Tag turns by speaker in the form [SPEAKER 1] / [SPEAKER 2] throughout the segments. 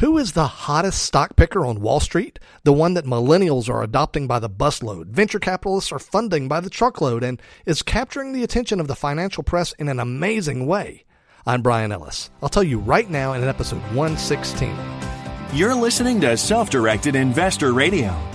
[SPEAKER 1] Who is the hottest stock picker on Wall Street? The one that millennials are adopting by the busload, venture capitalists are funding by the truckload, and is capturing the attention of the financial press in an amazing way. I'm Brian Ellis. I'll tell you right now in episode 116.
[SPEAKER 2] You're listening to Self Directed Investor Radio,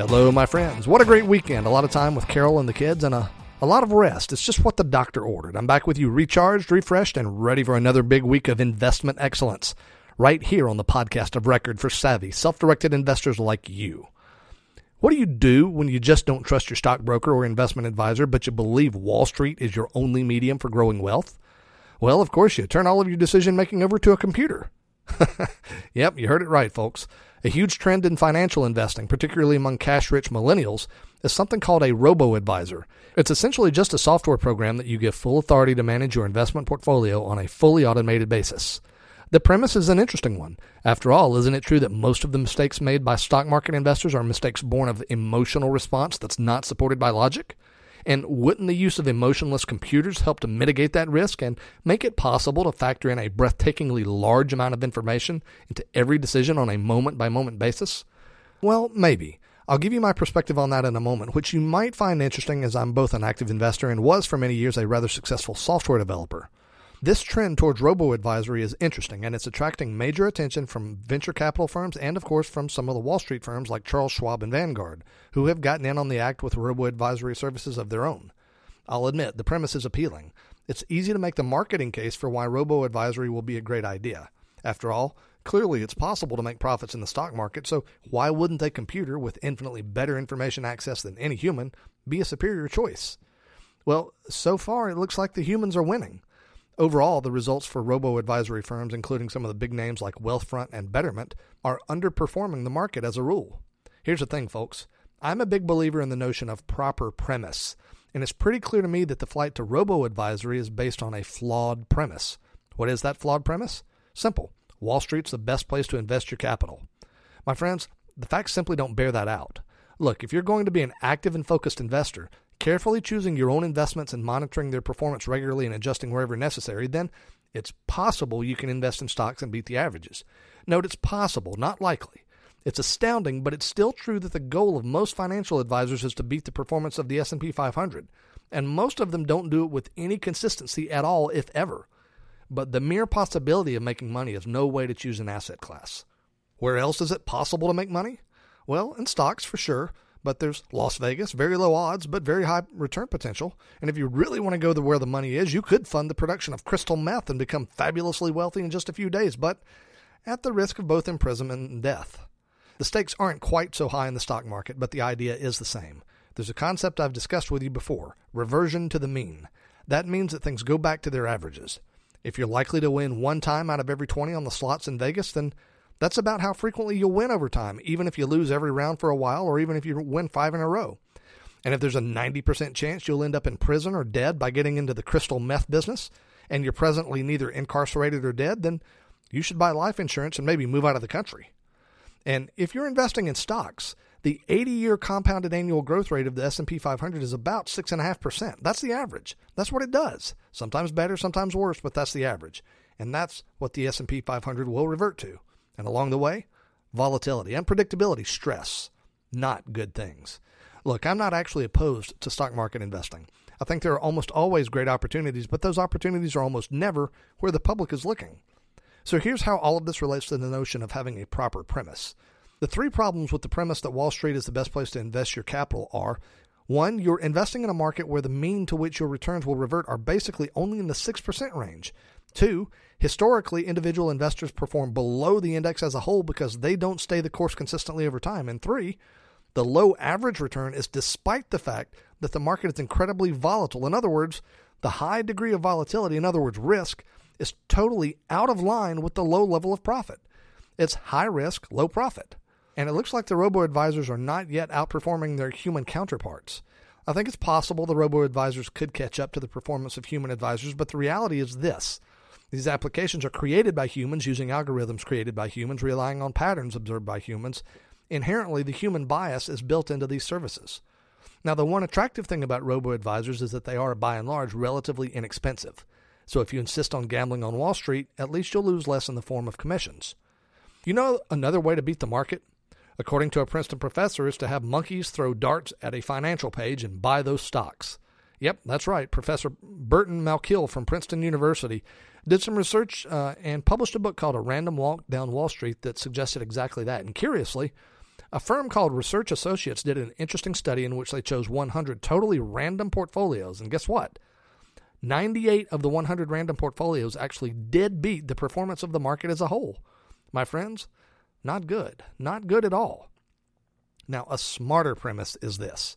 [SPEAKER 1] Hello, my friends. What a great weekend. A lot of time with Carol and the kids and a, a lot of rest. It's just what the doctor ordered. I'm back with you recharged, refreshed, and ready for another big week of investment excellence right here on the podcast of record for savvy, self directed investors like you. What do you do when you just don't trust your stockbroker or investment advisor, but you believe Wall Street is your only medium for growing wealth? Well, of course, you turn all of your decision making over to a computer. yep, you heard it right, folks. A huge trend in financial investing, particularly among cash rich millennials, is something called a robo advisor. It's essentially just a software program that you give full authority to manage your investment portfolio on a fully automated basis. The premise is an interesting one. After all, isn't it true that most of the mistakes made by stock market investors are mistakes born of emotional response that's not supported by logic? And wouldn't the use of emotionless computers help to mitigate that risk and make it possible to factor in a breathtakingly large amount of information into every decision on a moment by moment basis? Well, maybe. I'll give you my perspective on that in a moment, which you might find interesting as I'm both an active investor and was for many years a rather successful software developer. This trend towards robo advisory is interesting and it's attracting major attention from venture capital firms and, of course, from some of the Wall Street firms like Charles Schwab and Vanguard, who have gotten in on the act with robo advisory services of their own. I'll admit, the premise is appealing. It's easy to make the marketing case for why robo advisory will be a great idea. After all, clearly it's possible to make profits in the stock market, so why wouldn't a computer with infinitely better information access than any human be a superior choice? Well, so far it looks like the humans are winning. Overall, the results for robo advisory firms, including some of the big names like Wealthfront and Betterment, are underperforming the market as a rule. Here's the thing, folks. I'm a big believer in the notion of proper premise, and it's pretty clear to me that the flight to robo advisory is based on a flawed premise. What is that flawed premise? Simple. Wall Street's the best place to invest your capital. My friends, the facts simply don't bear that out. Look, if you're going to be an active and focused investor, carefully choosing your own investments and monitoring their performance regularly and adjusting wherever necessary, then it's possible you can invest in stocks and beat the averages. Note it's possible, not likely. It's astounding, but it's still true that the goal of most financial advisors is to beat the performance of the S&P 500, and most of them don't do it with any consistency at all if ever. But the mere possibility of making money is no way to choose an asset class. Where else is it possible to make money? Well, in stocks for sure, but there's Las Vegas, very low odds, but very high return potential. And if you really want to go to where the money is, you could fund the production of crystal meth and become fabulously wealthy in just a few days, but at the risk of both imprisonment and death. The stakes aren't quite so high in the stock market, but the idea is the same. There's a concept I've discussed with you before reversion to the mean. That means that things go back to their averages. If you're likely to win one time out of every 20 on the slots in Vegas, then that's about how frequently you'll win over time, even if you lose every round for a while or even if you win five in a row. And if there's a 90% chance you'll end up in prison or dead by getting into the crystal meth business, and you're presently neither incarcerated or dead, then you should buy life insurance and maybe move out of the country. And if you're investing in stocks, the 80-year compounded annual growth rate of the S&P 500 is about 6.5%. That's the average. That's what it does. Sometimes better, sometimes worse, but that's the average. And that's what the S&P 500 will revert to. And along the way, volatility, unpredictability, stress, not good things. Look, I'm not actually opposed to stock market investing. I think there are almost always great opportunities, but those opportunities are almost never where the public is looking. So here's how all of this relates to the notion of having a proper premise. The three problems with the premise that Wall Street is the best place to invest your capital are one, you're investing in a market where the mean to which your returns will revert are basically only in the 6% range. Two, historically, individual investors perform below the index as a whole because they don't stay the course consistently over time. And three, the low average return is despite the fact that the market is incredibly volatile. In other words, the high degree of volatility, in other words, risk, is totally out of line with the low level of profit. It's high risk, low profit. And it looks like the robo advisors are not yet outperforming their human counterparts. I think it's possible the robo advisors could catch up to the performance of human advisors, but the reality is this. These applications are created by humans using algorithms created by humans, relying on patterns observed by humans. Inherently, the human bias is built into these services. Now, the one attractive thing about robo advisors is that they are, by and large, relatively inexpensive. So if you insist on gambling on Wall Street, at least you'll lose less in the form of commissions. You know another way to beat the market? According to a Princeton professor, is to have monkeys throw darts at a financial page and buy those stocks. Yep, that's right. Professor Burton Malkiel from Princeton University did some research uh, and published a book called A Random Walk Down Wall Street that suggested exactly that. And curiously, a firm called Research Associates did an interesting study in which they chose 100 totally random portfolios. And guess what? 98 of the 100 random portfolios actually did beat the performance of the market as a whole. My friends, not good. Not good at all. Now, a smarter premise is this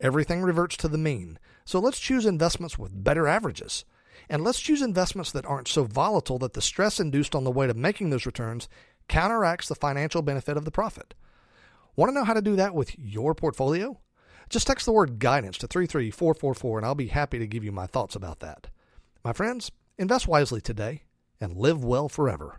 [SPEAKER 1] everything reverts to the mean. So let's choose investments with better averages. And let's choose investments that aren't so volatile that the stress induced on the way to making those returns counteracts the financial benefit of the profit. Want to know how to do that with your portfolio? Just text the word guidance to 33444 and I'll be happy to give you my thoughts about that. My friends, invest wisely today and live well forever.